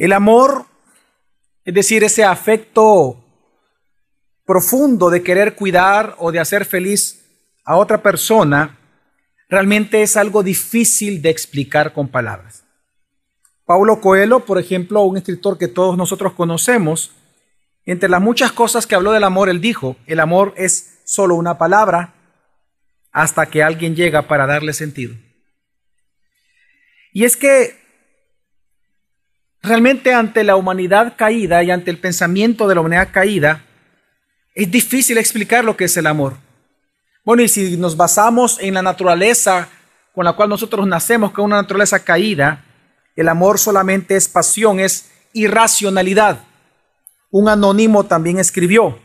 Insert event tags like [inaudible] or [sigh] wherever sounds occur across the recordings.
El amor, es decir, ese afecto profundo de querer cuidar o de hacer feliz a otra persona, realmente es algo difícil de explicar con palabras. Paulo Coelho, por ejemplo, un escritor que todos nosotros conocemos, entre las muchas cosas que habló del amor, él dijo, el amor es solo una palabra hasta que alguien llega para darle sentido. Y es que realmente ante la humanidad caída y ante el pensamiento de la humanidad caída, es difícil explicar lo que es el amor. Bueno, y si nos basamos en la naturaleza con la cual nosotros nacemos, que es una naturaleza caída, el amor solamente es pasión, es irracionalidad. Un anónimo también escribió,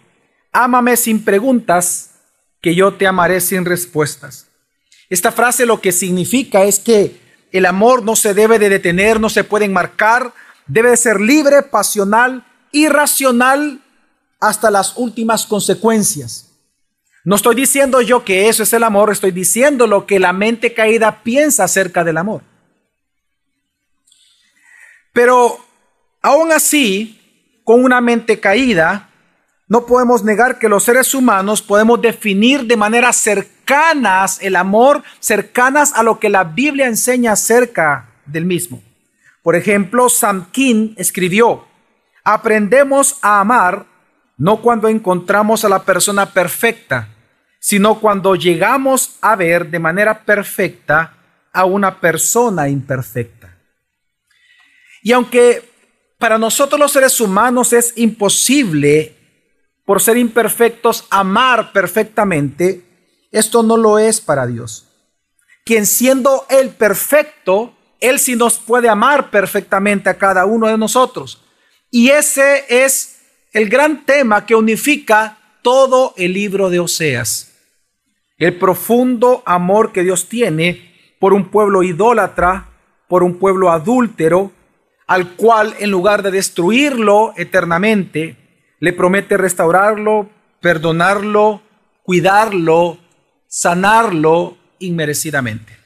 ámame sin preguntas, que yo te amaré sin respuestas. Esta frase lo que significa es que el amor no se debe de detener, no se puede enmarcar, debe de ser libre, pasional, irracional hasta las últimas consecuencias. No estoy diciendo yo que eso es el amor, estoy diciendo lo que la mente caída piensa acerca del amor. Pero aún así, con una mente caída, no podemos negar que los seres humanos podemos definir de manera cercanas el amor, cercanas a lo que la Biblia enseña acerca del mismo. Por ejemplo, Sam King escribió, aprendemos a amar no cuando encontramos a la persona perfecta, sino cuando llegamos a ver de manera perfecta a una persona imperfecta. Y aunque para nosotros los seres humanos es imposible, por ser imperfectos, amar perfectamente, esto no lo es para Dios. Quien siendo Él perfecto, Él sí nos puede amar perfectamente a cada uno de nosotros. Y ese es el gran tema que unifica todo el libro de Oseas. El profundo amor que Dios tiene por un pueblo idólatra, por un pueblo adúltero, al cual en lugar de destruirlo eternamente, le promete restaurarlo, perdonarlo, cuidarlo, sanarlo inmerecidamente.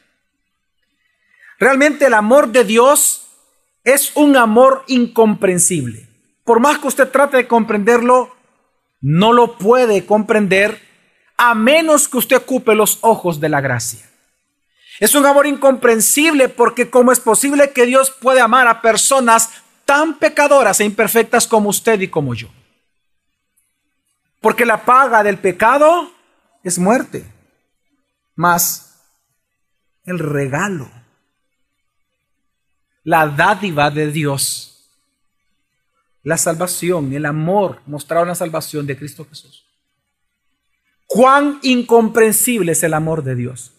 Realmente el amor de Dios es un amor incomprensible por más que usted trate de comprenderlo, no lo puede comprender a menos que usted ocupe los ojos de la gracia. Es un amor incomprensible porque cómo es posible que Dios puede amar a personas tan pecadoras e imperfectas como usted y como yo. Porque la paga del pecado es muerte, más el regalo, la dádiva de Dios la salvación, el amor mostrado en la salvación de Cristo Jesús. Cuán incomprensible es el amor de Dios.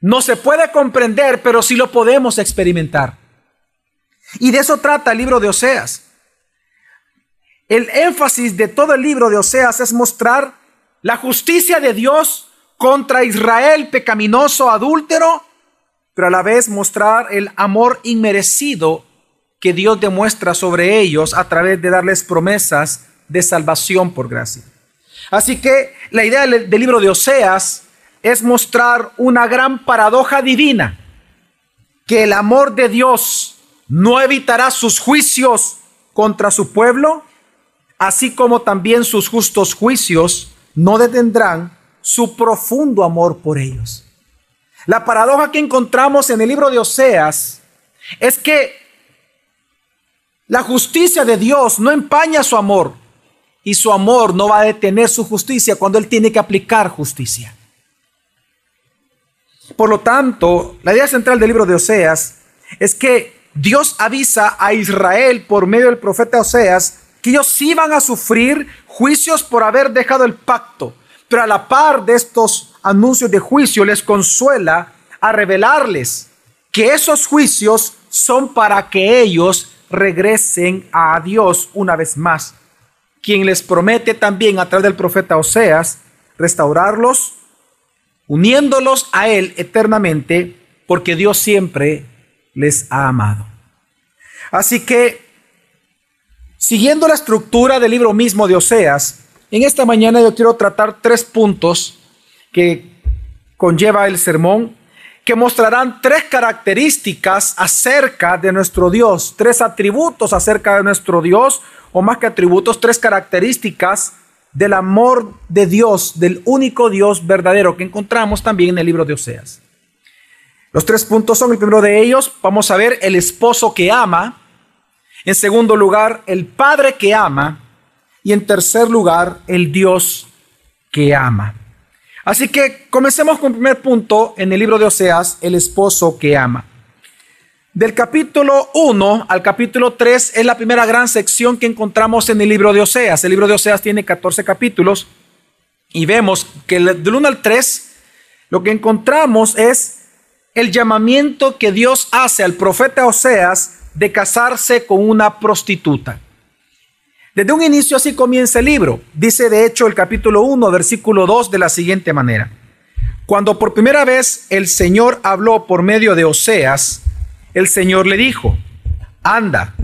No se puede comprender, pero sí lo podemos experimentar. Y de eso trata el libro de Oseas. El énfasis de todo el libro de Oseas es mostrar la justicia de Dios contra Israel pecaminoso, adúltero, pero a la vez mostrar el amor inmerecido que Dios demuestra sobre ellos a través de darles promesas de salvación por gracia. Así que la idea del, libro de Oseas es mostrar una gran paradoja divina, que el amor de Dios no evitará sus juicios contra su pueblo, así como también sus justos juicios no detendrán su profundo amor por ellos. La paradoja que encontramos en el libro de Oseas es que la justicia de Dios no empaña su amor y su amor no va a detener su justicia cuando Él tiene que aplicar justicia. Por lo tanto, la idea central del libro de Oseas es que Dios avisa a Israel por medio del profeta Oseas que ellos iban a sufrir juicios por haber dejado el pacto. Pero a la par de estos anuncios de juicio les consuela a revelarles que esos juicios son para que ellos regresen a Dios una vez más, quien les promete también a través del profeta Oseas restaurarlos, uniéndolos a Él eternamente, porque Dios siempre les ha amado. Así que, siguiendo la estructura del libro mismo de Oseas, en esta mañana yo quiero tratar tres puntos que conlleva el sermón que mostrarán tres características acerca de nuestro Dios, tres atributos acerca de nuestro Dios, o más que atributos, tres características del amor de Dios, del único Dios verdadero que encontramos también en el libro de Oseas. Los tres puntos son, el primero de ellos, vamos a ver el esposo que ama, en segundo lugar, el padre que ama, y en tercer lugar, el Dios que ama. Así que comencemos con el primer punto en el libro de Oseas, el esposo que ama. Del capítulo 1 al capítulo 3 es la primera gran sección que encontramos en el libro de Oseas. El libro de Oseas tiene 14 capítulos y vemos que del 1 al 3 lo que encontramos es el llamamiento que Dios hace al profeta Oseas de casarse con una prostituta. Desde un inicio así comienza el libro. Dice de hecho el capítulo 1, versículo 2 de la siguiente manera. Cuando por primera vez el Señor habló por medio de Oseas, el Señor le dijo, anda,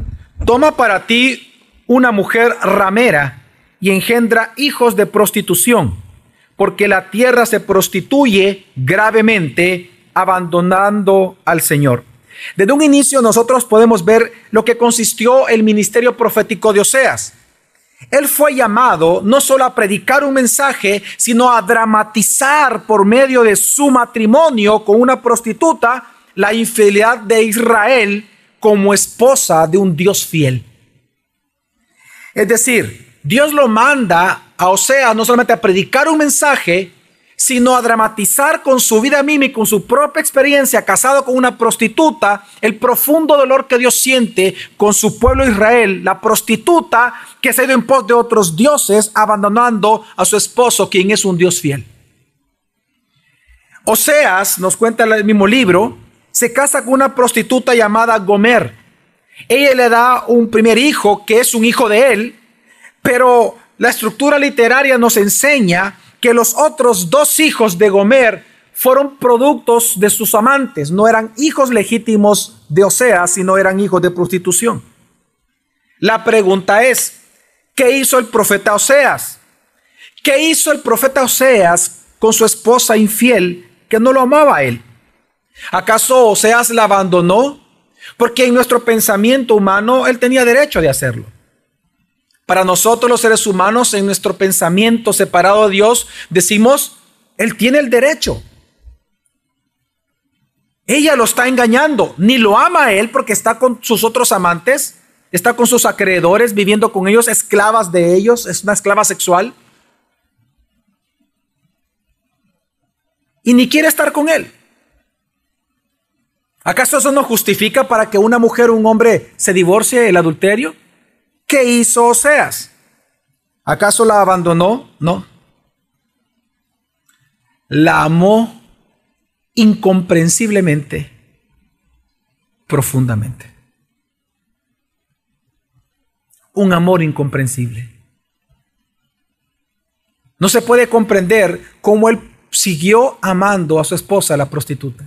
toma para ti una mujer ramera y engendra hijos de prostitución, porque la tierra se prostituye gravemente abandonando al Señor. Desde un inicio nosotros podemos ver lo que consistió el ministerio profético de Oseas. Él fue llamado no solo a predicar un mensaje, sino a dramatizar por medio de su matrimonio con una prostituta la infidelidad de Israel como esposa de un Dios fiel. Es decir, Dios lo manda a Osea no solamente a predicar un mensaje, sino a dramatizar con su vida misma y con su propia experiencia, casado con una prostituta, el profundo dolor que Dios siente con su pueblo Israel, la prostituta que se ha ido en pos de otros dioses, abandonando a su esposo, quien es un Dios fiel. Oseas, nos cuenta el mismo libro, se casa con una prostituta llamada Gomer. Ella le da un primer hijo que es un hijo de él, pero la estructura literaria nos enseña que los otros dos hijos de Gomer fueron productos de sus amantes, no eran hijos legítimos de Oseas, sino eran hijos de prostitución. La pregunta es, ¿qué hizo el profeta Oseas? ¿Qué hizo el profeta Oseas con su esposa infiel que no lo amaba a él? ¿Acaso Oseas la abandonó? Porque en nuestro pensamiento humano él tenía derecho de hacerlo. Para nosotros los seres humanos, en nuestro pensamiento separado de Dios, decimos, Él tiene el derecho. Ella lo está engañando, ni lo ama a Él porque está con sus otros amantes, está con sus acreedores, viviendo con ellos, esclavas de ellos, es una esclava sexual. Y ni quiere estar con Él. ¿Acaso eso no justifica para que una mujer o un hombre se divorcie el adulterio? ¿Qué hizo Oseas? ¿Acaso la abandonó? No. La amó incomprensiblemente, profundamente. Un amor incomprensible. No se puede comprender cómo él siguió amando a su esposa, la prostituta.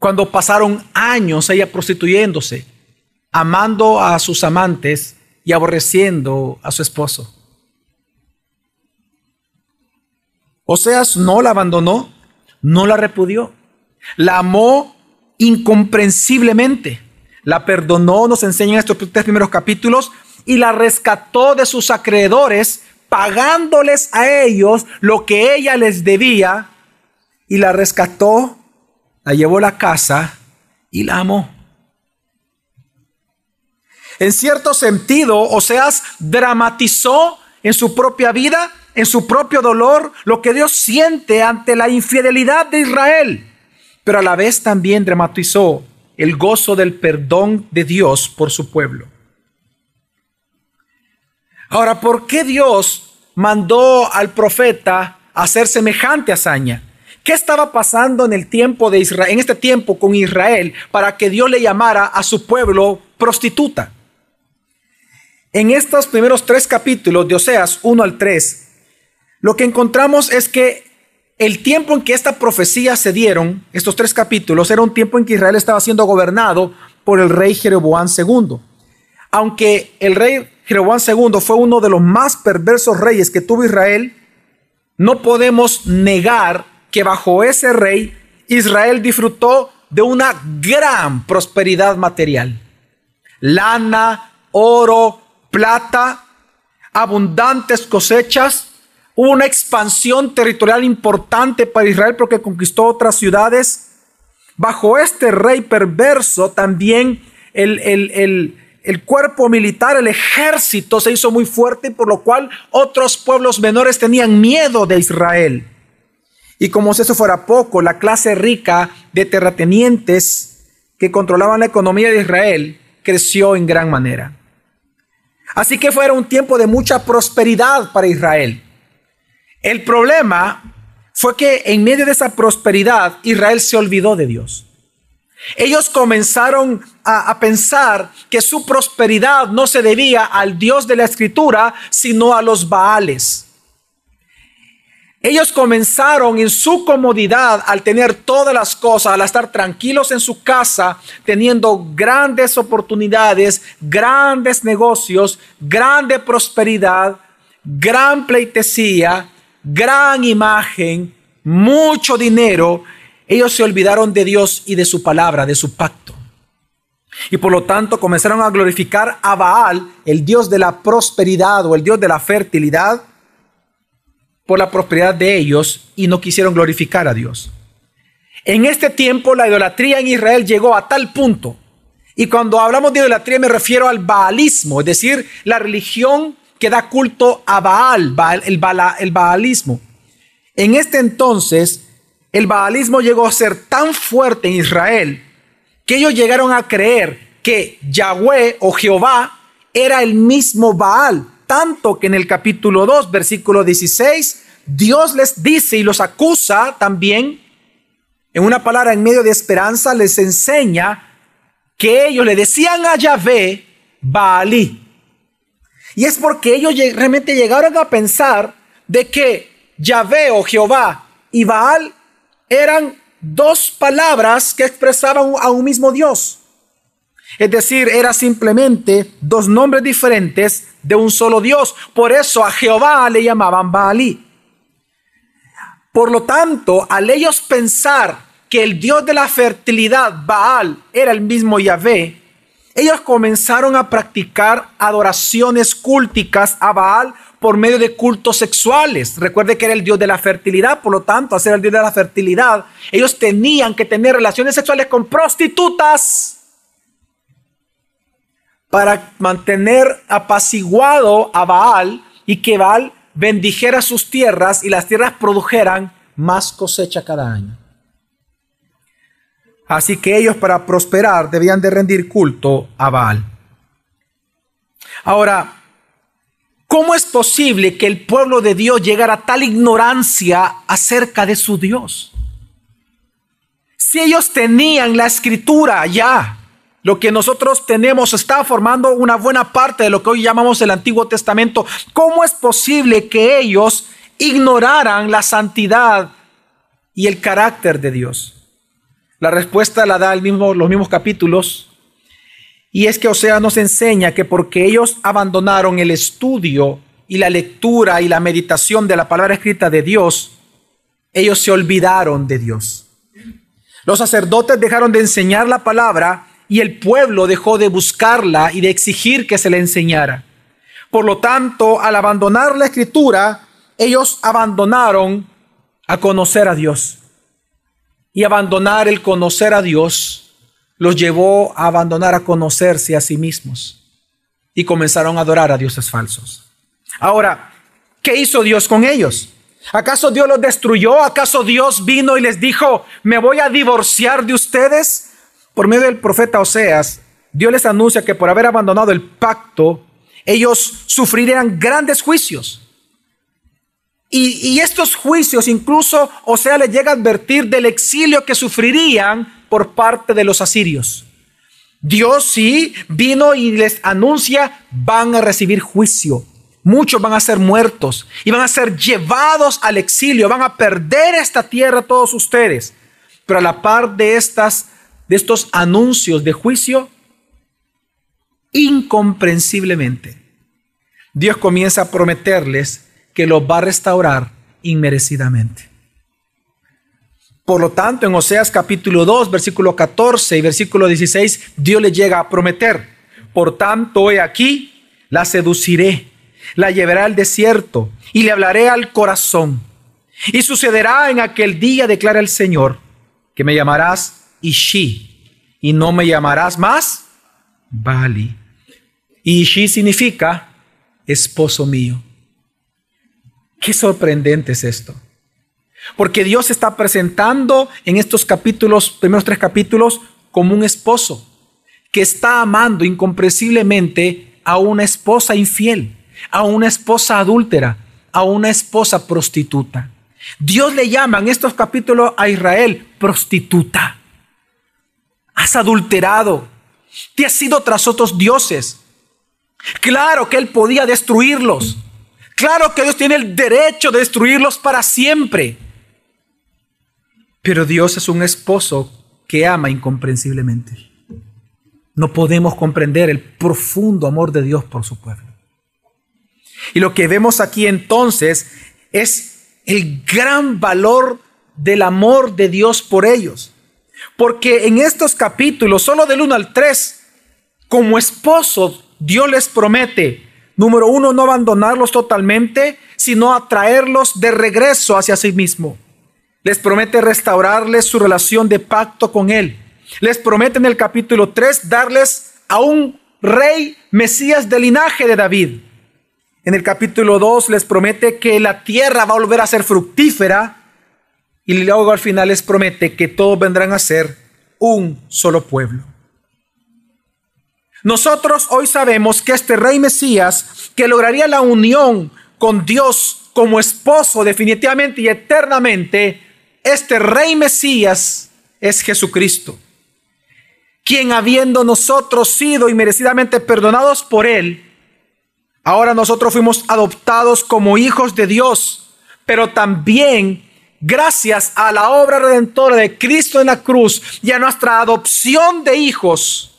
cuando pasaron años ella prostituyéndose, amando a sus amantes y aborreciendo a su esposo. Oseas no la abandonó, no la repudió, la amó incomprensiblemente, la perdonó, nos enseñan estos tres primeros capítulos, y la rescató de sus acreedores, pagándoles a ellos lo que ella les debía, y la rescató la llevó a la casa y la amó. En cierto sentido, Oseas dramatizó en su propia vida, en su propio dolor, lo que Dios siente ante la infidelidad de Israel, pero a la vez también dramatizó el gozo del perdón de Dios por su pueblo. Ahora, ¿por qué Dios mandó al profeta a hacer semejante hazaña? ¿Qué estaba pasando en el tiempo de Israel, en este tiempo con Israel, para que Dios le llamara a su pueblo prostituta? En estos primeros tres capítulos de Oseas 1 al 3, lo que encontramos es que el tiempo en que esta profecía se dieron, estos tres capítulos, era un tiempo en que Israel estaba siendo gobernado por el rey Jeroboam II. Aunque el rey Jeroboam II fue uno de los más perversos reyes que tuvo Israel, no podemos negar que bajo ese rey Israel disfrutó de una gran prosperidad material. Lana, oro, plata, abundantes cosechas, hubo una expansión territorial importante para Israel porque conquistó otras ciudades. Bajo este rey perverso también el, el, el cuerpo militar, el ejército se hizo muy fuerte, por lo cual otros pueblos menores tenían miedo de Israel. Y como si eso fuera poco, la clase rica de terratenientes que controlaban la economía de Israel creció en gran manera. Así que fue un tiempo de mucha prosperidad para Israel. El problema fue que en medio de esa prosperidad Israel se olvidó de Dios. Ellos comenzaron a, pensar que su prosperidad no se debía al Dios de la Escritura, sino a los Baales. Ellos comenzaron en su comodidad al tener todas las cosas, al estar tranquilos en su casa, teniendo grandes oportunidades, grandes negocios, grande prosperidad, gran pleitesía, gran imagen, mucho dinero ellos se olvidaron de Dios y de su palabra, de su pacto. Y por lo tanto comenzaron a glorificar a Baal, el Dios de la prosperidad o el Dios de la fertilidad, por la prosperidad de ellos y no quisieron glorificar a Dios. En este tiempo la idolatría en Israel llegó a tal punto, y cuando hablamos de idolatría me refiero al baalismo, es decir, la religión que da culto a Baal, el, el baalismo. En este entonces, el baalismo llegó a ser tan fuerte en Israel que ellos llegaron a creer que Yahweh o Jehová era el mismo Baal, tanto que en el capítulo 2, versículo 16, Dios les dice y los acusa también, en una palabra en medio de esperanza, les enseña que ellos le decían a Yahvé Baalí. Y es porque ellos realmente llegaron a pensar de que Yahvé o Jehová y Baal eran dos palabras que expresaban a un mismo Dios. Es decir, era simplemente dos nombres diferentes de un solo Dios. Por eso a Jehová le llamaban Baalí. Por lo tanto, al ellos pensar que el Dios de la fertilidad, Baal, era el mismo Yahvé, ellos comenzaron a practicar adoraciones culticas a Baal por medio de cultos sexuales. Recuerde que era el Dios de la fertilidad, por lo tanto, al ser el Dios de la fertilidad, ellos tenían que tener relaciones sexuales con prostitutas para mantener apaciguado a Baal y que Baal bendijera sus tierras y las tierras produjeran más cosecha cada año. Así que ellos para prosperar debían de rendir culto a Baal. Ahora, ¿Cómo es posible que el pueblo de Dios llegara a tal ignorancia acerca de su Dios? Si ellos tenían la escritura ya, lo que nosotros tenemos está formando una buena parte de lo que hoy llamamos el Antiguo Testamento, ¿cómo es posible que ellos ignoraran la santidad y el carácter de Dios? La respuesta la da el mismo, los mismos capítulos y es que Osea nos enseña que porque ellos abandonaron el estudio y la lectura y la meditación de la palabra escrita de Dios, ellos se olvidaron de Dios. Los sacerdotes dejaron de enseñar la palabra y el pueblo dejó de buscarla y de exigir que se le enseñara. Por lo tanto, al abandonar la escritura, ellos abandonaron a conocer a Dios. Y abandonar el conocer a Dios los llevó a abandonar a conocerse a sí mismos y comenzaron a adorar a dioses falsos. Ahora, ¿qué hizo Dios con ellos? ¿Acaso Dios los destruyó? ¿Acaso Dios vino y les dijo, me voy a divorciar de ustedes? Por medio del profeta Oseas, Dios les anuncia que por haber abandonado el pacto, ellos sufrirían grandes juicios. Y, estos juicios incluso Oseas les llega a advertir del exilio que sufrirían por parte de los asirios. Dios sí vino y les anuncia, van a recibir juicio. Muchos van a ser muertos y van a ser llevados al exilio, van a perder esta tierra todos ustedes. Pero a la par de estas de estos anuncios de juicio, incomprensiblemente, Dios comienza a prometerles que los va a restaurar inmerecidamente. Por lo tanto, en Oseas capítulo 2, versículo 14 y versículo 16, Dios le llega a prometer, por tanto, he aquí, la seduciré, la llevaré al desierto y le hablaré al corazón. Y sucederá en aquel día, declara el Señor, que me llamarás Ishi y no me llamarás más Bali. Y Ishi significa esposo mío. Qué sorprendente es esto. Porque Dios está presentando en estos capítulos, primeros tres capítulos, como un esposo que está amando incomprensiblemente a una esposa infiel, a una esposa adúltera, a una esposa prostituta. Dios le llama en estos capítulos a Israel prostituta. Has adulterado, te has ido tras otros dioses. Claro que Él podía destruirlos. Claro que Dios tiene el derecho de destruirlos para siempre. Pero Dios es un esposo que ama incomprensiblemente. No podemos comprender el profundo amor de Dios por su pueblo. Y lo que vemos aquí entonces es el gran valor del amor de Dios por ellos. Porque en estos capítulos, solo del 1 al 3, como esposo, Dios les promete, número uno, no abandonarlos totalmente, sino atraerlos de regreso hacia sí mismo. Les promete restaurarles su relación de pacto con Él. Les promete en el capítulo 3 darles a un rey Mesías del linaje de David. En el capítulo 2 les promete que la tierra va a volver a ser fructífera. Y luego al final les promete que todos vendrán a ser un solo pueblo. Nosotros hoy sabemos que este rey Mesías, que lograría la unión con Dios como esposo definitivamente y eternamente, este rey Mesías es Jesucristo, quien habiendo nosotros sido inmerecidamente perdonados por él, ahora nosotros fuimos adoptados como hijos de Dios, pero también gracias a la obra redentora de Cristo en la cruz y a nuestra adopción de hijos,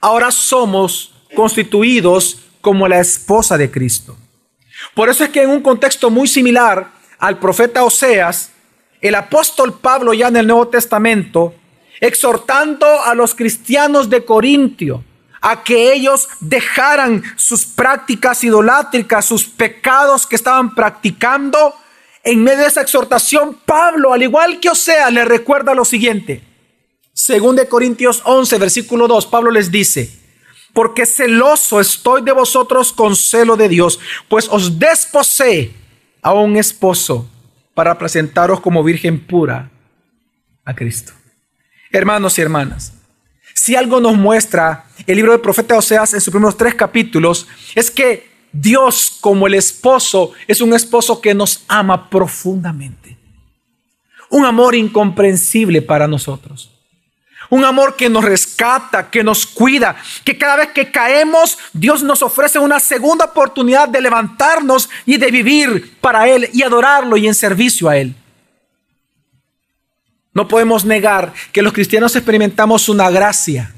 ahora somos constituidos como la esposa de Cristo. Por eso es que en un contexto muy similar al profeta Oseas, el apóstol Pablo ya en el Nuevo Testamento, exhortando a los cristianos de Corintio a que ellos dejaran sus prácticas idolátricas, sus pecados que estaban practicando, en medio de esa exhortación, Pablo, al igual que Osea, le recuerda lo siguiente. Según de Corintios 11, versículo 2, Pablo les dice, porque celoso estoy de vosotros con celo de Dios, pues os desposé a un esposo para presentaros como virgen pura a Cristo. Hermanos y hermanas, si algo nos muestra el libro del profeta Oseas en sus primeros tres capítulos, es que Dios como el esposo es un esposo que nos ama profundamente. Un amor incomprensible para nosotros. Un amor que nos rescata, que nos cuida, que cada vez que caemos, Dios nos ofrece una segunda oportunidad de levantarnos y de vivir para Él y adorarlo y en servicio a Él. No podemos negar que los cristianos experimentamos una gracia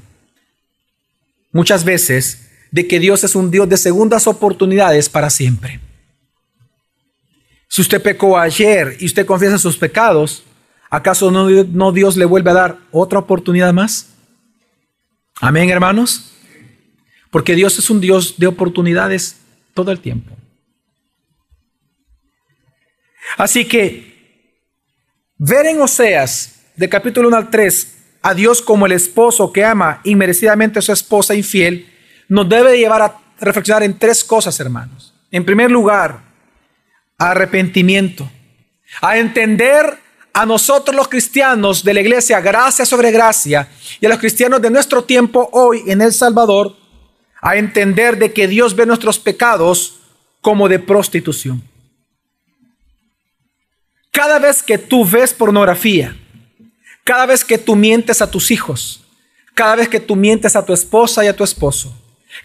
muchas veces de que Dios es un Dios de segundas oportunidades para siempre. Si usted pecó ayer y usted confiesa sus pecados, ¿Acaso no, Dios le vuelve a dar otra oportunidad más? Amén, hermanos. Porque Dios es un Dios de oportunidades todo el tiempo. Así que ver en Oseas, de capítulo 1 al 3, a Dios como el esposo que ama inmerecidamente a su esposa infiel, nos debe llevar a reflexionar en tres cosas, hermanos. En primer lugar, arrepentimiento, a entender a nosotros los cristianos de la iglesia gracia sobre gracia y a los cristianos de nuestro tiempo hoy en El Salvador a entender de que Dios ve nuestros pecados como de prostitución. Cada vez que tú ves pornografía, cada vez que tú mientes a tus hijos, cada vez que tú mientes a tu esposa y a tu esposo,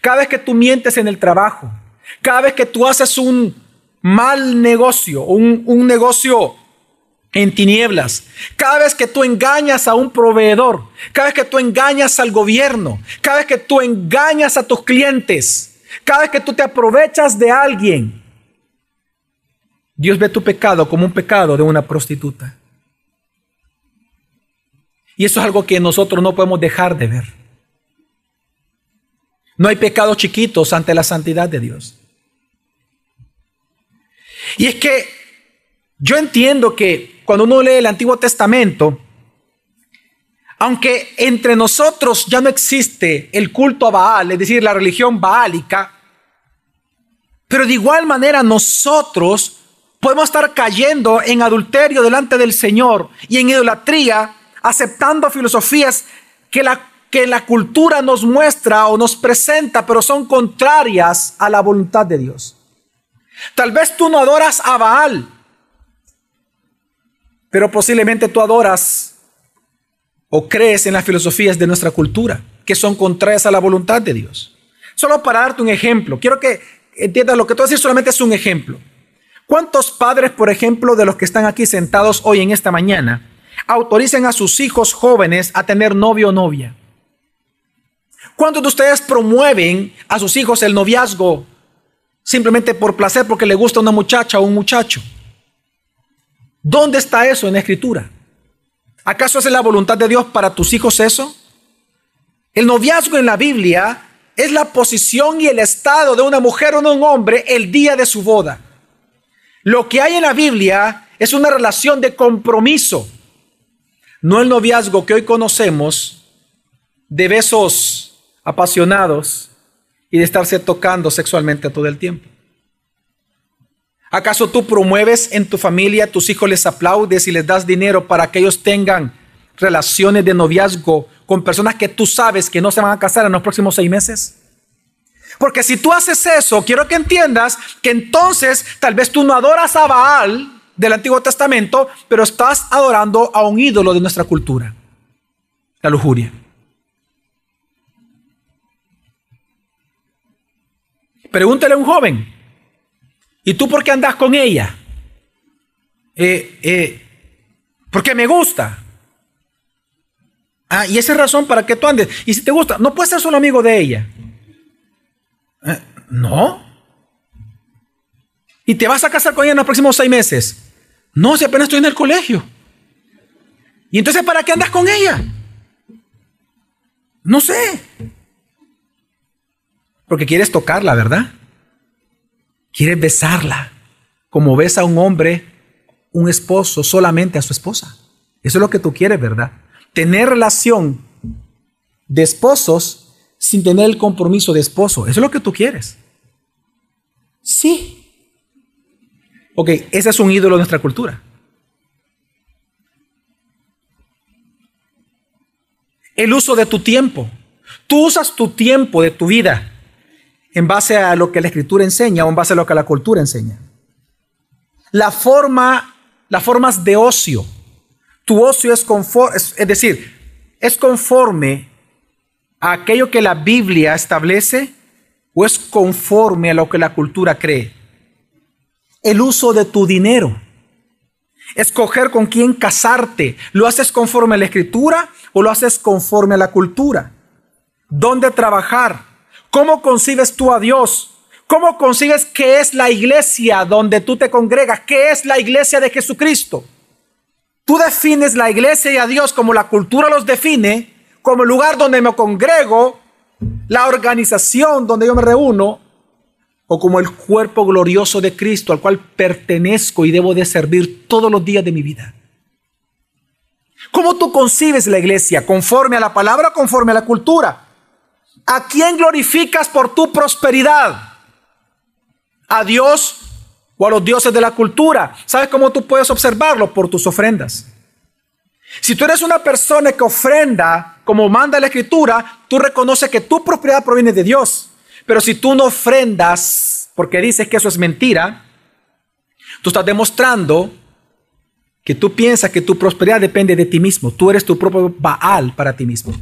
cada vez que tú mientes en el trabajo, cada vez que tú haces un mal negocio, un, un negocio en tinieblas. Cada vez que tú engañas a un proveedor, cada vez que tú engañas al gobierno, cada vez que tú engañas a tus clientes, cada vez que tú te aprovechas de alguien, Dios ve tu pecado como un pecado de una prostituta. Y eso es algo que nosotros no podemos dejar de ver. No hay pecados chiquitos ante la santidad de Dios. Y es que yo entiendo que cuando uno lee el Antiguo Testamento, aunque entre nosotros ya no existe el culto a Baal, es decir, la religión baálica, pero de igual manera nosotros podemos estar cayendo en adulterio delante del Señor y en idolatría, aceptando filosofías que la, que la cultura nos muestra o nos presenta, pero son contrarias a la voluntad de Dios. Tal vez tú no adoras a Baal, pero posiblemente tú adoras o crees en las filosofías de nuestra cultura, que son contrarias a la voluntad de Dios. Solo para darte un ejemplo, quiero que entiendas, lo que tú decir solamente es un ejemplo. ¿Cuántos padres, por ejemplo, de los que están aquí sentados hoy en esta mañana, autorizan a sus hijos jóvenes a tener novio o novia? ¿Cuántos de ustedes promueven a sus hijos el noviazgo simplemente por placer porque le gusta una muchacha o un muchacho? ¿Dónde está eso en la escritura? ¿Acaso es la voluntad de Dios para tus hijos eso? El noviazgo en la Biblia es la posición y el estado de una mujer o de un hombre el día de su boda. Lo que hay en la Biblia es una relación de compromiso, no el noviazgo que hoy conocemos de besos apasionados y de estarse tocando sexualmente todo el tiempo. ¿Acaso tú promueves en tu familia, tus hijos les aplaudes y les das dinero para que ellos tengan relaciones de noviazgo con personas que tú sabes que no se van a casar en los próximos seis meses? Porque si tú haces eso, quiero que entiendas que entonces tal vez tú no adoras a Baal del Antiguo Testamento, pero estás adorando a un ídolo de nuestra cultura, la lujuria. Pregúntale a un joven, ¿y tú por qué andas con ella? Eh, eh, porque me gusta. Ah, y esa es razón para que tú andes. Y si te gusta, no puedes ser solo amigo de ella. Eh, no. ¿Y te vas a casar con ella en los próximos seis meses? No, si apenas estoy en el colegio. ¿Y entonces para qué andas con ella? No sé. Porque quieres tocarla, ¿verdad? Quieres besarla, como besa un hombre, un esposo, solamente a su esposa. Eso es lo que tú quieres, ¿verdad? tener relación de esposos sin tener el compromiso de esposo. Eso es lo que tú quieres. Sí. Ok, ese es un ídolo de nuestra cultura. El uso de tu tiempo. Tú usas tu tiempo de tu vida en base a lo que la escritura enseña o en base a lo que la cultura enseña. La forma, las formas de ocio tu ocio es conforme, es, decir, es conforme a aquello que la Biblia establece o es conforme a lo que la cultura cree. El uso de tu dinero. Escoger con quién casarte. ¿Lo haces conforme a la escritura o lo haces conforme a la cultura? ¿Dónde trabajar? ¿Cómo concibes tú a Dios? ¿Cómo concibes qué es la iglesia donde tú te congregas? ¿Qué es la iglesia de Jesucristo? Tú defines la iglesia y a Dios como la cultura los define, como el lugar donde me congrego, la organización donde yo me reúno, o como el cuerpo glorioso de Cristo al cual pertenezco y debo de servir todos los días de mi vida. ¿Cómo tú concibes la iglesia? ¿Conforme a la palabra o conforme a la cultura? ¿A quién glorificas por tu prosperidad? ¿A Dios o a los dioses de la cultura. ¿Sabes cómo tú puedes observarlo? Por tus ofrendas. Si tú eres una persona que ofrenda como manda la escritura, tú reconoces que tu propiedad proviene de Dios. Pero si tú no ofrendas porque dices que eso es mentira, tú estás demostrando que tú piensas que tu prosperidad depende de ti mismo. Tú eres tu propio Baal para ti mismo.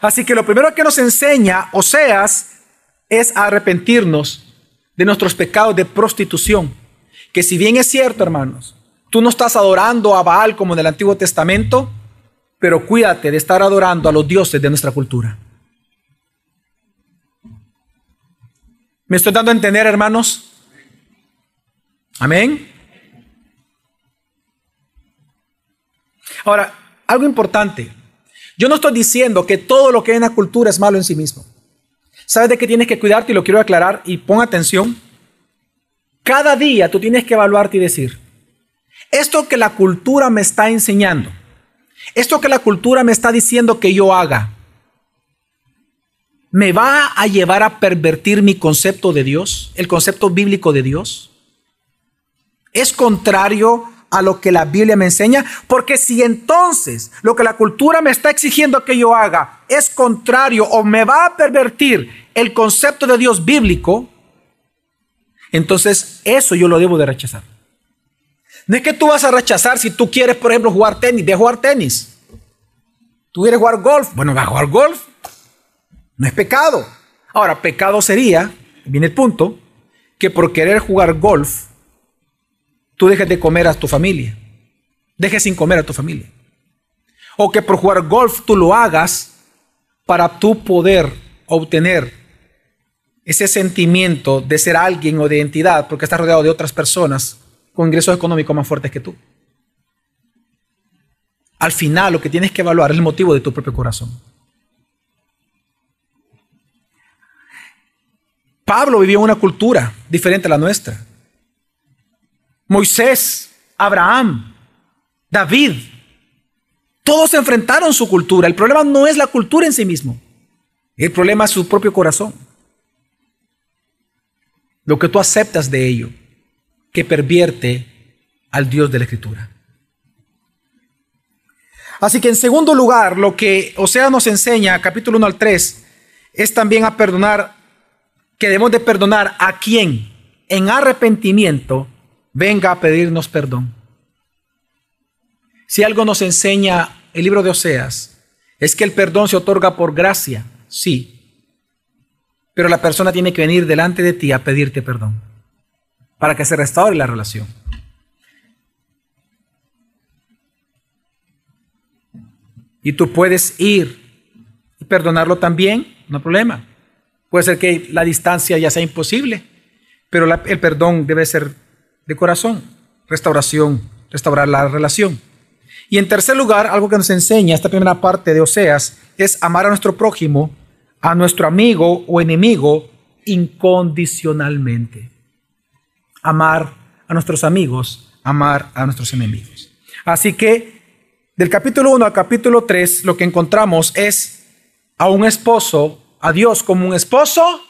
Así que lo primero que nos enseña Oseas es arrepentirnos de nuestros pecados de prostitución. Que si bien es cierto, hermanos, tú no estás adorando a Baal como en el Antiguo Testamento, pero cuídate de estar adorando a los dioses de nuestra cultura. ¿Me estoy dando a entender, hermanos? Amén. Ahora, algo importante. Yo no estoy diciendo que todo lo que hay en la cultura es malo en sí mismo. ¿Sabes de qué tienes que cuidarte? Y lo quiero aclarar y pon atención. Cada día tú tienes que evaluarte y decir, esto que la cultura me está enseñando, esto que la cultura me está diciendo que yo haga, ¿me va a llevar a pervertir mi concepto de Dios, el concepto bíblico de Dios? ¿Es contrario a lo que la Biblia me enseña? Porque si entonces lo que la cultura me está exigiendo que yo haga es contrario o me va a pervertir el concepto de Dios bíblico, entonces eso yo lo debo de rechazar. No es que tú vas a rechazar si tú quieres, por ejemplo, jugar tenis, de jugar tenis. Tú quieres jugar golf, bueno, vas a jugar golf. No es pecado. Ahora, pecado sería, viene el punto, que por querer jugar golf, tú dejes de comer a tu familia. Dejes sin comer a tu familia. O que por jugar golf tú lo hagas para tú poder obtener ese sentimiento de ser alguien o de identidad, porque estás rodeado de otras personas con ingresos económicos más fuertes que tú. Al final lo que tienes que evaluar es el motivo de tu propio corazón. Pablo vivió en una cultura diferente a la nuestra. Moisés, Abraham, David, todos enfrentaron su cultura. El problema no es la cultura en sí mismo. El problema es su propio corazón lo que tú aceptas de ello, que pervierte al Dios de la Escritura. Así que en segundo lugar, lo que Osea nos enseña, capítulo 1 al 3, es también a perdonar, que debemos de perdonar a quien en arrepentimiento venga a pedirnos perdón. Si algo nos enseña el libro de Oseas, es que el perdón se otorga por gracia, sí, pero la persona tiene que venir delante de ti a pedirte perdón para que se restaure la relación. Y tú puedes ir y perdonarlo también, no hay problema. Puede ser que la distancia ya sea imposible, pero el perdón debe ser de corazón, restauración, restaurar la relación. Y en tercer lugar, algo que nos enseña esta primera parte de Oseas es amar a nuestro prójimo a nuestro amigo o enemigo incondicionalmente. Amar a nuestros amigos, amar a nuestros enemigos. Así que del capítulo 1 al capítulo 3 lo que encontramos es a un esposo, a Dios como un esposo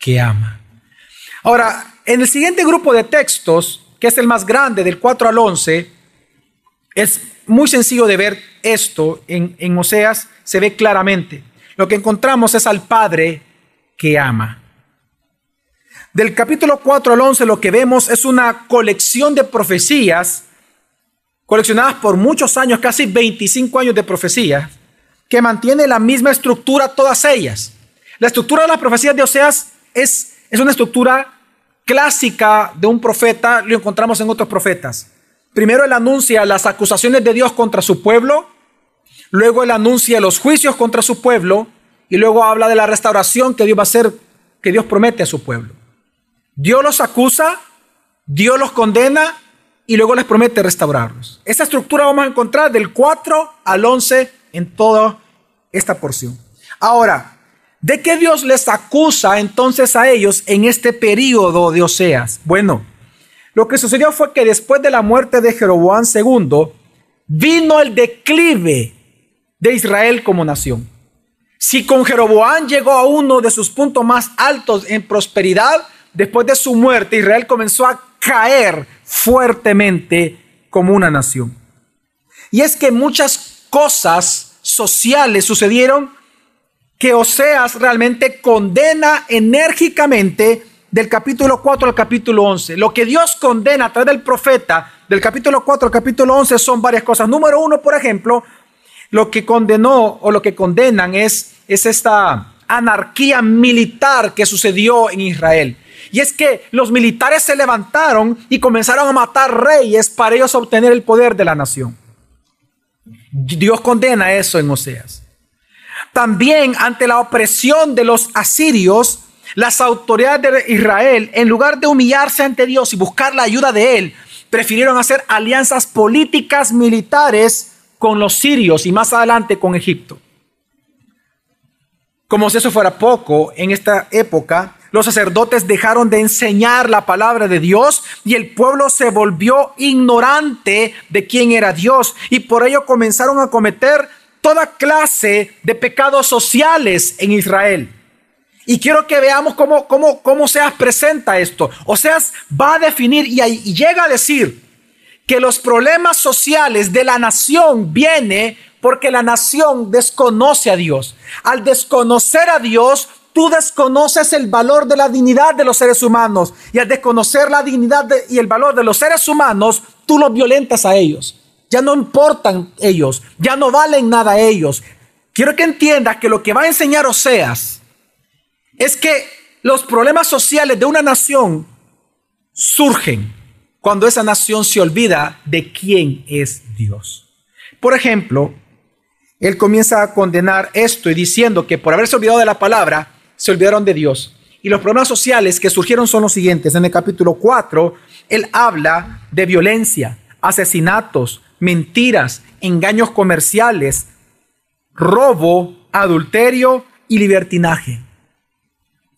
que ama. Ahora, en el siguiente grupo de textos, que es el más grande, del 4 al 11, es muy sencillo de ver esto en, en Oseas, se ve claramente lo que encontramos es al Padre que ama. Del capítulo 4 al 11 lo que vemos es una colección de profecías, coleccionadas por muchos años, casi 25 años de profecías, que mantiene la misma estructura todas ellas. La estructura de las profecías de Oseas es, es una estructura clásica de un profeta, lo encontramos en otros profetas. Primero él anuncia las acusaciones de Dios contra su pueblo, Luego él anuncia los juicios contra su pueblo y luego habla de la restauración que Dios va a hacer, que Dios promete a su pueblo. Dios los acusa, Dios los condena y luego les promete restaurarlos. Esa estructura vamos a encontrar del 4 al 11 en toda esta porción. Ahora, ¿de qué Dios les acusa entonces a ellos en este periodo de Oseas? Bueno, lo que sucedió fue que después de la muerte de Jeroboam II, vino el declive de Israel como nación. Si con Jeroboam llegó a uno de sus puntos más altos en prosperidad, después de su muerte Israel comenzó a caer fuertemente como una nación. Y es que muchas cosas sociales sucedieron que Oseas realmente condena enérgicamente del capítulo 4 al capítulo 11. Lo que Dios condena a través del profeta del capítulo 4 al capítulo 11 son varias cosas. Número uno, por ejemplo, lo que condenó o lo que condenan es, es esta anarquía militar que sucedió en Israel. Y es que los militares se levantaron y comenzaron a matar reyes para ellos obtener el poder de la nación. Dios condena eso en Oseas. También ante la opresión de los asirios, las autoridades de Israel, en lugar de humillarse ante Dios y buscar la ayuda de Él, prefirieron hacer alianzas políticas militares con los sirios y más adelante con Egipto. Como si eso fuera poco, en esta época los sacerdotes dejaron de enseñar la palabra de Dios y el pueblo se volvió ignorante de quién era Dios y por ello comenzaron a cometer toda clase de pecados sociales en Israel. Y quiero que veamos cómo, cómo, cómo Seas presenta esto. O sea, va a definir y, llega a decir que los problemas sociales de la nación viene porque la nación desconoce a Dios. Al desconocer a Dios, tú desconoces el valor de la dignidad de los seres humanos. Y al desconocer la dignidad y el valor de los seres humanos, tú los violentas a ellos. Ya no importan ellos, ya no valen nada ellos. Quiero que entiendas que lo que va a enseñar Oseas es que los problemas sociales de una nación surgen cuando esa nación se olvida de quién es Dios. Por ejemplo, él comienza a condenar esto y diciendo que por haberse olvidado de la palabra, se olvidaron de Dios. Y los problemas sociales que surgieron son los siguientes. En el capítulo 4, él habla de violencia, asesinatos, mentiras, engaños comerciales, robo, adulterio y libertinaje.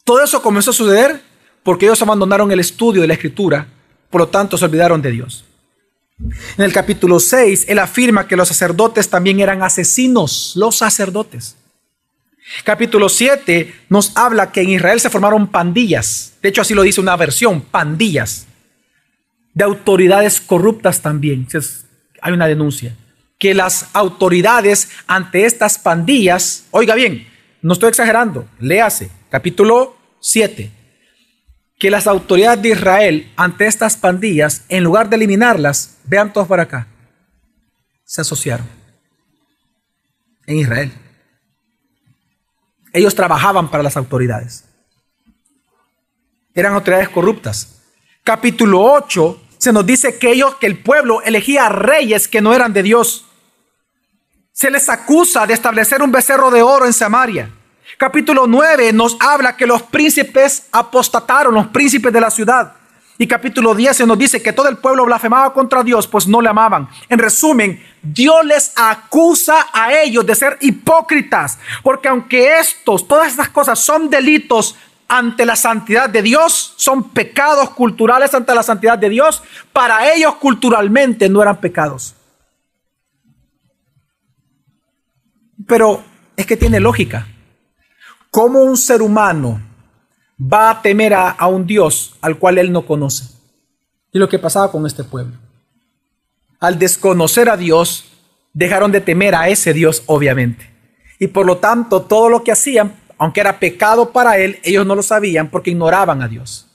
Todo eso comenzó a suceder porque ellos abandonaron el estudio de la escritura, por lo tanto se olvidaron de Dios. En el capítulo 6, él afirma que los sacerdotes también eran asesinos, los sacerdotes. Capítulo 7 nos habla que en Israel se formaron pandillas, de hecho así lo dice una versión, pandillas, de autoridades corruptas también, hay una denuncia, que las autoridades ante estas pandillas, oiga bien, no estoy exagerando, léase, capítulo 7, que las autoridades de Israel ante estas pandillas, en lugar de eliminarlas, vean todos para acá, se asociaron en Israel. Ellos trabajaban para las autoridades. Eran autoridades corruptas. Capítulo 8 se nos dice que ellos, que el pueblo elegía reyes que no eran de Dios. Se les acusa de establecer un becerro de oro en Samaria. Capítulo 9 nos habla que los príncipes apostataron, los príncipes de la ciudad. Y capítulo 10 se nos dice que todo el pueblo blasfemaba contra Dios, pues no le amaban. En resumen, Dios les acusa a ellos de ser hipócritas, porque aunque estos, todas estas cosas son delitos ante la santidad de Dios, son pecados culturales ante la santidad de Dios, para ellos culturalmente no eran pecados. Pero es que tiene lógica. ¿Cómo un ser humano va a temer a, un Dios al cual él no conoce. Y lo que pasaba con este pueblo. Al desconocer a Dios, dejaron de temer a ese Dios, obviamente. Y por lo tanto, todo lo que hacían, aunque era pecado para él, ellos no lo sabían porque ignoraban a Dios.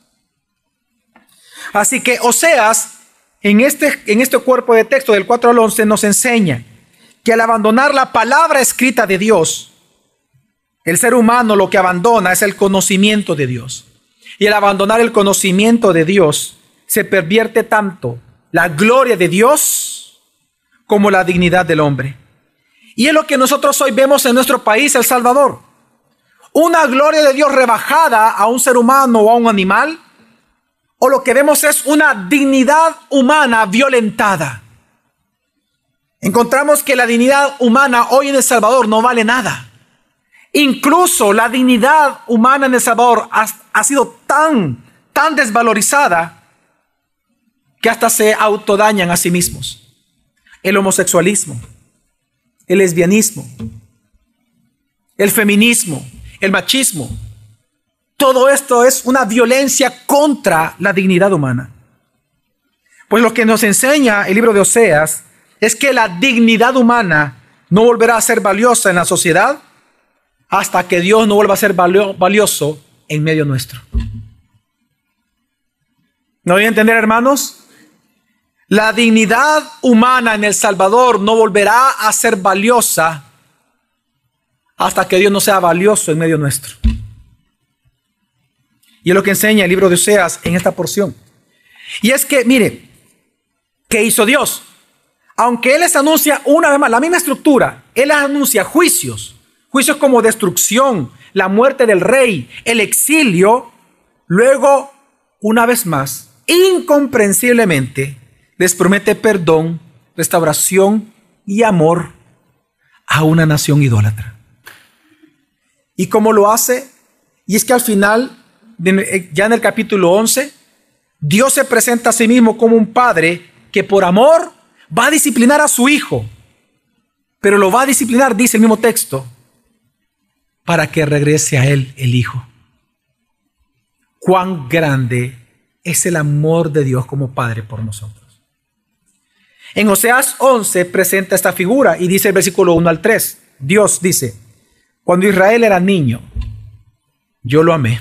Así que Oseas, en este, en este cuerpo de texto del 4 al 11, nos enseña que al abandonar la palabra escrita de Dios, el ser humano lo que abandona es el conocimiento de Dios. Y al abandonar el conocimiento de Dios, se pervierte tanto la gloria de Dios como la dignidad del hombre. Y es lo que nosotros hoy vemos en nuestro país, El Salvador. Una gloria de Dios rebajada a un ser humano o a un animal. O lo que vemos es una dignidad humana violentada. Encontramos que la dignidad humana hoy en El Salvador no vale nada. Incluso la dignidad humana en El Salvador ha, sido tan, tan desvalorizada que hasta se autodañan a sí mismos. El homosexualismo, el lesbianismo, el feminismo, el machismo. Todo esto es una violencia contra la dignidad humana. Pues lo que nos enseña el libro de Oseas es que la dignidad humana no volverá a ser valiosa en la sociedad hasta que Dios no vuelva a ser valioso en medio nuestro. ¿No voy a entender, hermanos? La dignidad humana en El Salvador no volverá a ser valiosa hasta que Dios no sea valioso en medio nuestro. Y es lo que enseña el libro de Oseas en esta porción. Y es que, mire, ¿qué hizo Dios? Aunque Él les anuncia una vez más la misma estructura, Él les anuncia juicios, Juicios como destrucción, la muerte del rey, el exilio, luego, una vez más, incomprensiblemente, les promete perdón, restauración y amor a una nación idólatra. ¿Y cómo lo hace? Y es que al final, ya en el capítulo 11, Dios se presenta a sí mismo como un padre que por amor va a disciplinar a su hijo. Pero lo va a disciplinar, dice el mismo texto, para que regrese a él el hijo. Cuán grande es el amor de Dios como padre por nosotros. En Oseas 11 presenta esta figura y dice el versículo 1 al 3. Dios dice, cuando Israel era niño, yo lo amé.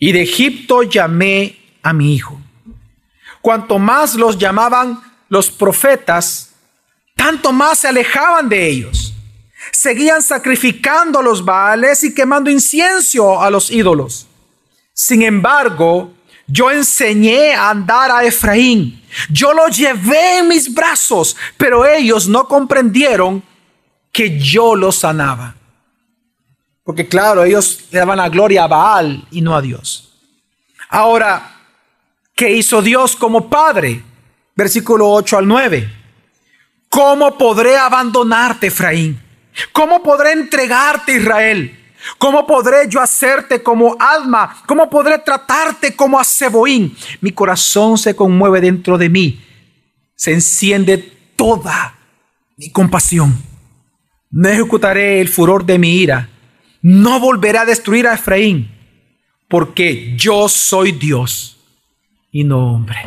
Y de Egipto llamé a mi hijo. Cuanto más los llamaban los profetas, tanto más se alejaban de ellos. Seguían sacrificando los baales y quemando incienso a los ídolos. Sin embargo, yo enseñé a andar a Efraín. Yo lo llevé en mis brazos, pero ellos no comprendieron que yo lo sanaba. Porque claro, ellos le daban la gloria a Baal y no a Dios. Ahora, ¿qué hizo Dios como Padre? Versículo 8 al 9. ¿Cómo podré abandonarte, Efraín? ¿Cómo podré entregarte, Israel? ¿Cómo podré yo hacerte como alma? ¿Cómo podré tratarte como a Seboín? Mi corazón se conmueve dentro de mí. Se enciende toda mi compasión. No ejecutaré el furor de mi ira no volverá a destruir a Efraín, porque yo soy Dios y no hombre.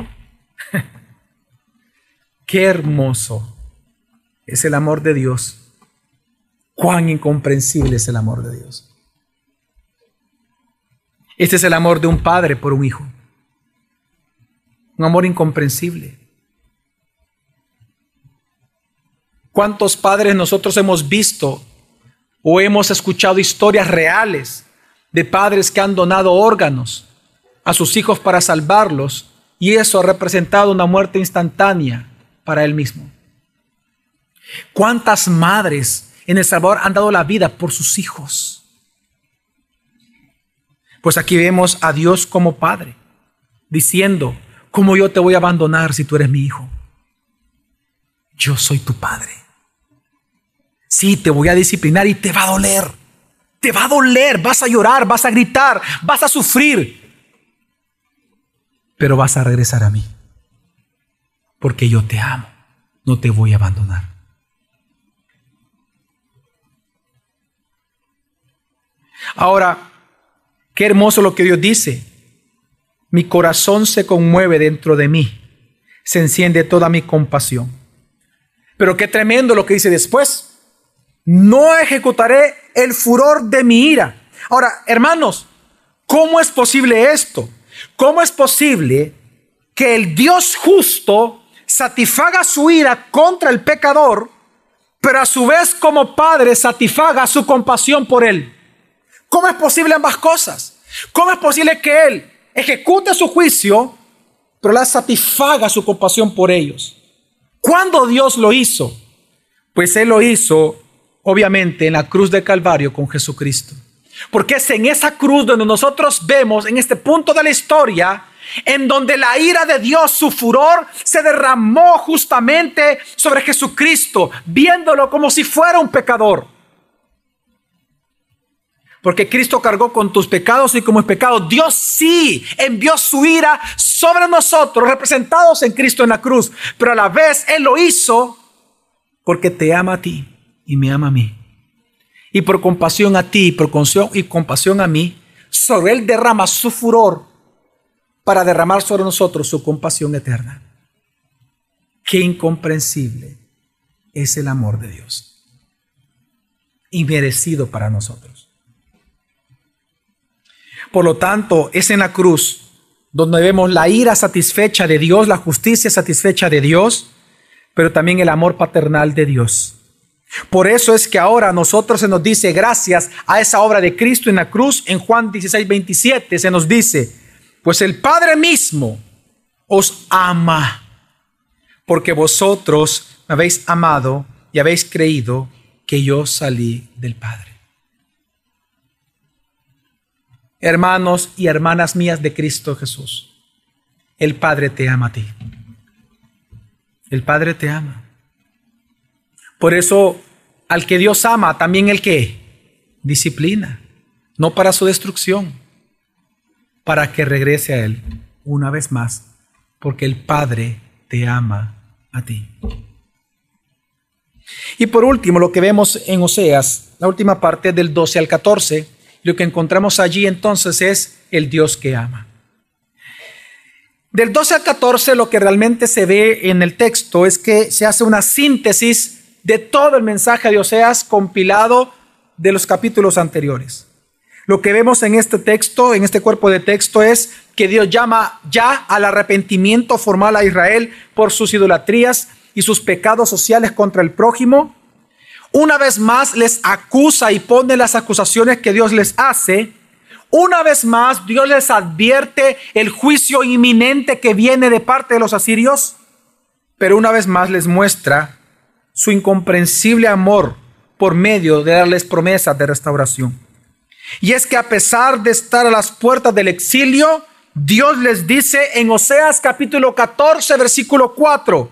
[laughs] Qué hermoso es el amor de Dios. Cuán incomprensible es el amor de Dios. Este es el amor de un padre por un hijo. Un amor incomprensible. ¿Cuántos padres nosotros hemos visto o hemos escuchado historias reales de padres que han donado órganos a sus hijos para salvarlos y eso ha representado una muerte instantánea para él mismo. ¿Cuántas madres en El Salvador han dado la vida por sus hijos? Pues aquí vemos a Dios como Padre, diciendo, ¿cómo yo te voy a abandonar si tú eres mi hijo? Yo soy tu Padre. Sí, te voy a disciplinar y te va a doler. Te va a doler, vas a llorar, vas a gritar, vas a sufrir. Pero vas a regresar a mí. Porque yo te amo. No te voy a abandonar. Ahora, qué hermoso lo que Dios dice. Mi corazón se conmueve dentro de mí. Se enciende toda mi compasión. Pero qué tremendo lo que dice después no ejecutaré el furor de mi ira. Ahora, hermanos, ¿cómo es posible esto? ¿Cómo es posible que el Dios justo satisfaga su ira contra el pecador, pero a su vez como Padre satisfaga su compasión por él? ¿Cómo es posible ambas cosas? ¿Cómo es posible que Él ejecute su juicio, pero la satisfaga su compasión por ellos? ¿Cuándo Dios lo hizo? Pues Él lo hizo obviamente en la cruz de Calvario con Jesucristo. Porque es en esa cruz donde nosotros vemos, en este punto de la historia, en donde la ira de Dios, su furor, se derramó justamente sobre Jesucristo, viéndolo como si fuera un pecador. Porque Cristo cargó con tus pecados y como es pecado. Dios sí envió su ira sobre nosotros, representados en Cristo en la cruz. Pero a la vez Él lo hizo porque te ama a ti y me ama a mí. Y por compasión a ti y por y compasión a mí, sobre Él derrama su furor para derramar sobre nosotros su compasión eterna. Qué incomprensible es el amor de Dios. Inmerecido para nosotros. Por lo tanto, es en la cruz donde vemos la ira satisfecha de Dios, la justicia satisfecha de Dios, pero también el amor paternal de Dios por eso es que ahora a nosotros se nos dice, gracias a esa obra de Cristo en la cruz, en Juan 16, 27, se nos dice, pues el Padre mismo os ama, porque vosotros me habéis amado y habéis creído que yo salí del Padre. hermanos y hermanas mías de Cristo Jesús, el Padre te ama a ti. El Padre te ama. Por eso, al que Dios ama, también el que disciplina, no para su destrucción, para que regrese a Él una vez más, porque el Padre te ama a ti. Y por último, lo que vemos en Oseas, la última parte del 12 al 14, lo que encontramos allí entonces es el Dios que ama. Del 12 al 14 lo que realmente se ve en el texto es que se hace una síntesis de todo el mensaje de Oseas compilado de los capítulos anteriores. Lo que vemos en este texto, en este cuerpo de texto, es que Dios llama ya al arrepentimiento formal a Israel por sus idolatrías y sus pecados sociales contra el prójimo. Una vez más les acusa y pone las acusaciones que Dios les hace. Una vez más Dios les advierte el juicio inminente que viene de parte de los asirios. Pero una vez más les muestra su incomprensible amor por medio de darles promesas de restauración. Y es que a pesar de estar a las puertas del exilio, Dios les dice en Oseas capítulo 14, versículo 4,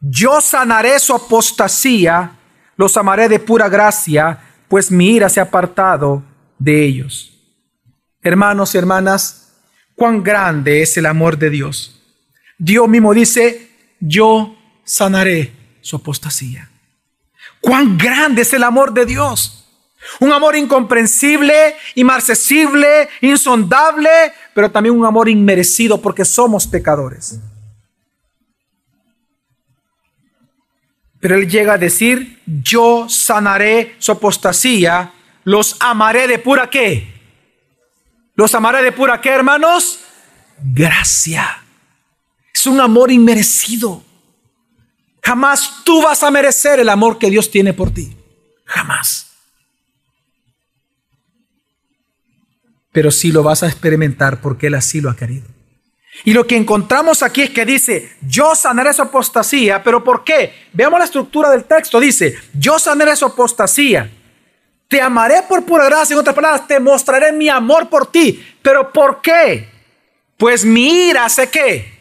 yo sanaré su apostasía, los amaré de pura gracia, pues mi ira se ha apartado de ellos. Hermanos y hermanas, cuán grande es el amor de Dios. Dios mismo dice, yo sanaré su apostasía. Cuán grande es el amor de Dios. Un amor incomprensible, inmarcesible, insondable, pero también un amor inmerecido porque somos pecadores. Pero él llega a decir, yo sanaré su apostasía, los amaré de pura qué. Los amaré de pura qué, hermanos? Gracia. Es un amor inmerecido. Jamás tú vas a merecer el amor que Dios tiene por ti. Jamás. pero sí lo vas a experimentar porque Él así lo ha querido. Y lo que encontramos aquí es que dice, yo sanaré su apostasía, pero ¿por qué? Veamos la estructura del texto, dice, yo sanaré su apostasía, te amaré por pura gracia, en otras palabras, te mostraré mi amor por ti, pero ¿por qué? Pues mi ira, sé que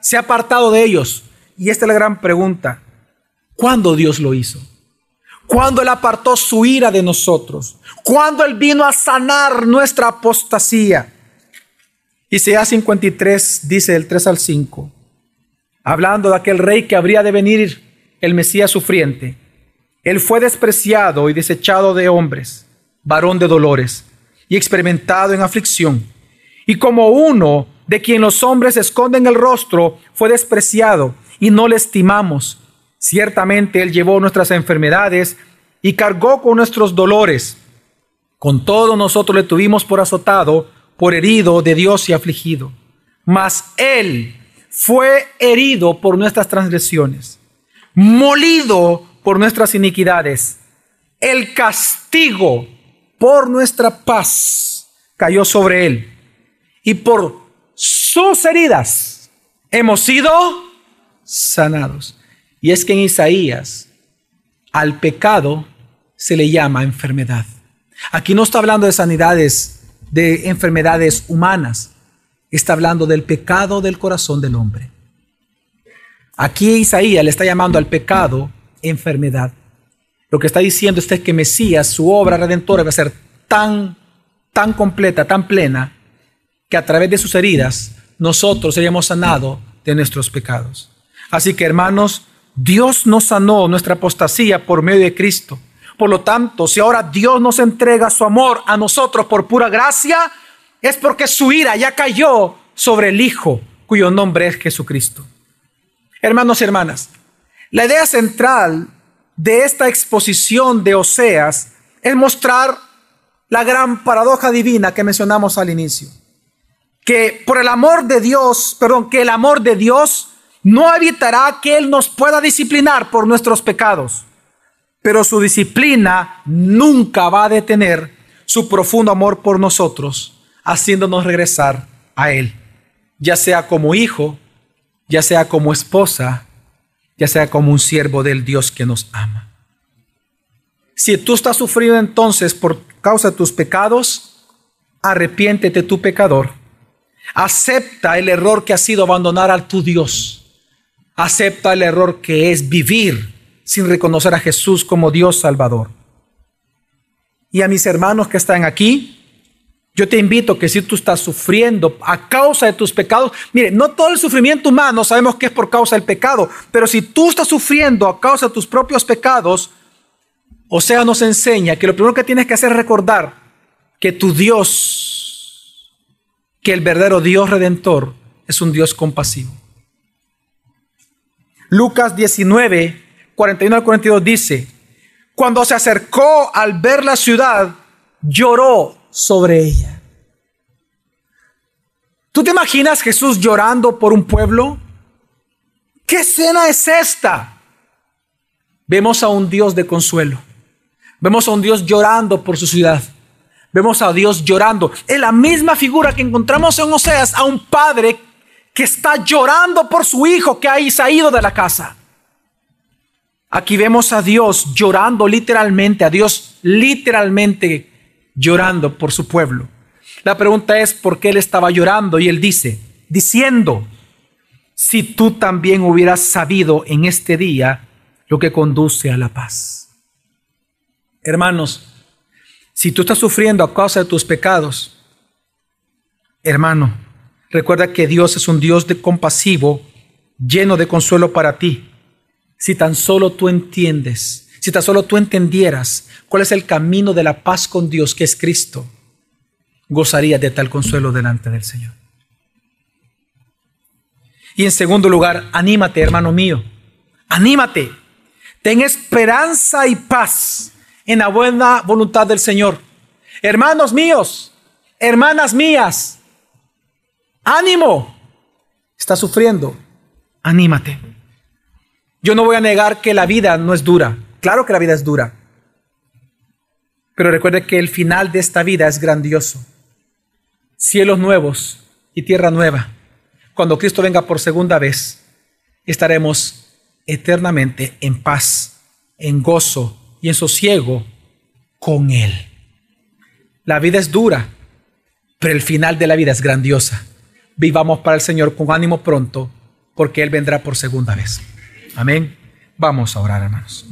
se ha apartado de ellos. Y esta es la gran pregunta, ¿cuándo Dios lo hizo? cuando Él apartó su ira de nosotros, cuando Él vino a sanar nuestra apostasía. Isaías 53 dice del 3 al 5, hablando de aquel rey que habría de venir, el Mesías sufriente. Él fue despreciado y desechado de hombres, varón de dolores y experimentado en aflicción. Y como uno de quien los hombres esconden el rostro, fue despreciado y no le estimamos. Ciertamente Él llevó nuestras enfermedades y cargó con nuestros dolores. Con todo nosotros le tuvimos por azotado, por herido de Dios y afligido. Mas Él fue herido por nuestras transgresiones, molido por nuestras iniquidades. El castigo por nuestra paz cayó sobre Él. Y por sus heridas hemos sido sanados. Y es que en Isaías al pecado se le llama enfermedad. Aquí no está hablando de sanidades, de enfermedades humanas. Está hablando del pecado del corazón del hombre. Aquí Isaías le está llamando al pecado enfermedad. Lo que está diciendo es que Mesías, su obra redentora, va a ser tan, tan completa, tan plena, que a través de sus heridas nosotros seríamos sanados de nuestros pecados. Así que hermanos, Dios nos sanó nuestra apostasía por medio de Cristo. Por lo tanto, si ahora Dios nos entrega su amor a nosotros por pura gracia, es porque su ira ya cayó sobre el Hijo, cuyo nombre es Jesucristo. Hermanos y hermanas, la idea central de esta exposición de Oseas es mostrar la gran paradoja divina que mencionamos al inicio. Que por el amor de Dios, perdón, que el amor de Dios no evitará que Él nos pueda disciplinar por nuestros pecados, pero su disciplina nunca va a detener su profundo amor por nosotros, haciéndonos regresar a Él, ya sea como hijo, ya sea como esposa, ya sea como un siervo del Dios que nos ama. Si tú estás sufriendo entonces por causa de tus pecados, arrepiéntete tu pecador. Acepta el error que ha sido abandonar a tu Dios. Acepta el error que es vivir sin reconocer a Jesús como Dios Salvador. Y a mis hermanos que están aquí, yo te invito que si tú estás sufriendo a causa de tus pecados, mire, no todo el sufrimiento humano sabemos que es por causa del pecado, pero si tú estás sufriendo a causa de tus propios pecados, o sea, nos enseña que lo primero que tienes que hacer es recordar que tu Dios, que el verdadero Dios redentor, es un Dios compasivo. Lucas 19, 41 al 42 dice, cuando se acercó al ver la ciudad, lloró sobre ella. ¿Tú te imaginas Jesús llorando por un pueblo? ¿Qué escena es esta? Vemos a un Dios de consuelo. Vemos a un Dios llorando por su ciudad. Vemos a Dios llorando. Es la misma figura que encontramos en Oseas, a un padre que está llorando por su hijo que ha ido de la casa. Aquí vemos a Dios llorando literalmente, a Dios literalmente llorando por su pueblo. La pregunta es por qué él estaba llorando y él dice, diciendo, si tú también hubieras sabido en este día lo que conduce a la paz. Hermanos, si tú estás sufriendo a causa de tus pecados, hermano, recuerda que Dios es un Dios de compasivo, lleno de consuelo para ti. Si tan solo tú entiendes, si tan solo tú entendieras cuál es el camino de la paz con Dios, que es Cristo, gozarías de tal consuelo delante del Señor. Y en segundo lugar, anímate, hermano mío, anímate, ten esperanza y paz en la buena voluntad del Señor. Hermanos míos, hermanas mías, ánimo. Estás sufriendo, anímate. Yo no voy a negar que la vida no es dura. Claro que la vida es dura. Pero recuerde que el final de esta vida es grandioso. Cielos nuevos y tierra nueva. Cuando Cristo venga por segunda vez, estaremos eternamente en paz, en gozo y en sosiego con Él. La vida es dura, pero el final de la vida es grandiosa. Vivamos para el Señor con ánimo pronto, porque Él vendrá por segunda vez. Amén. Vamos a orar, hermanos.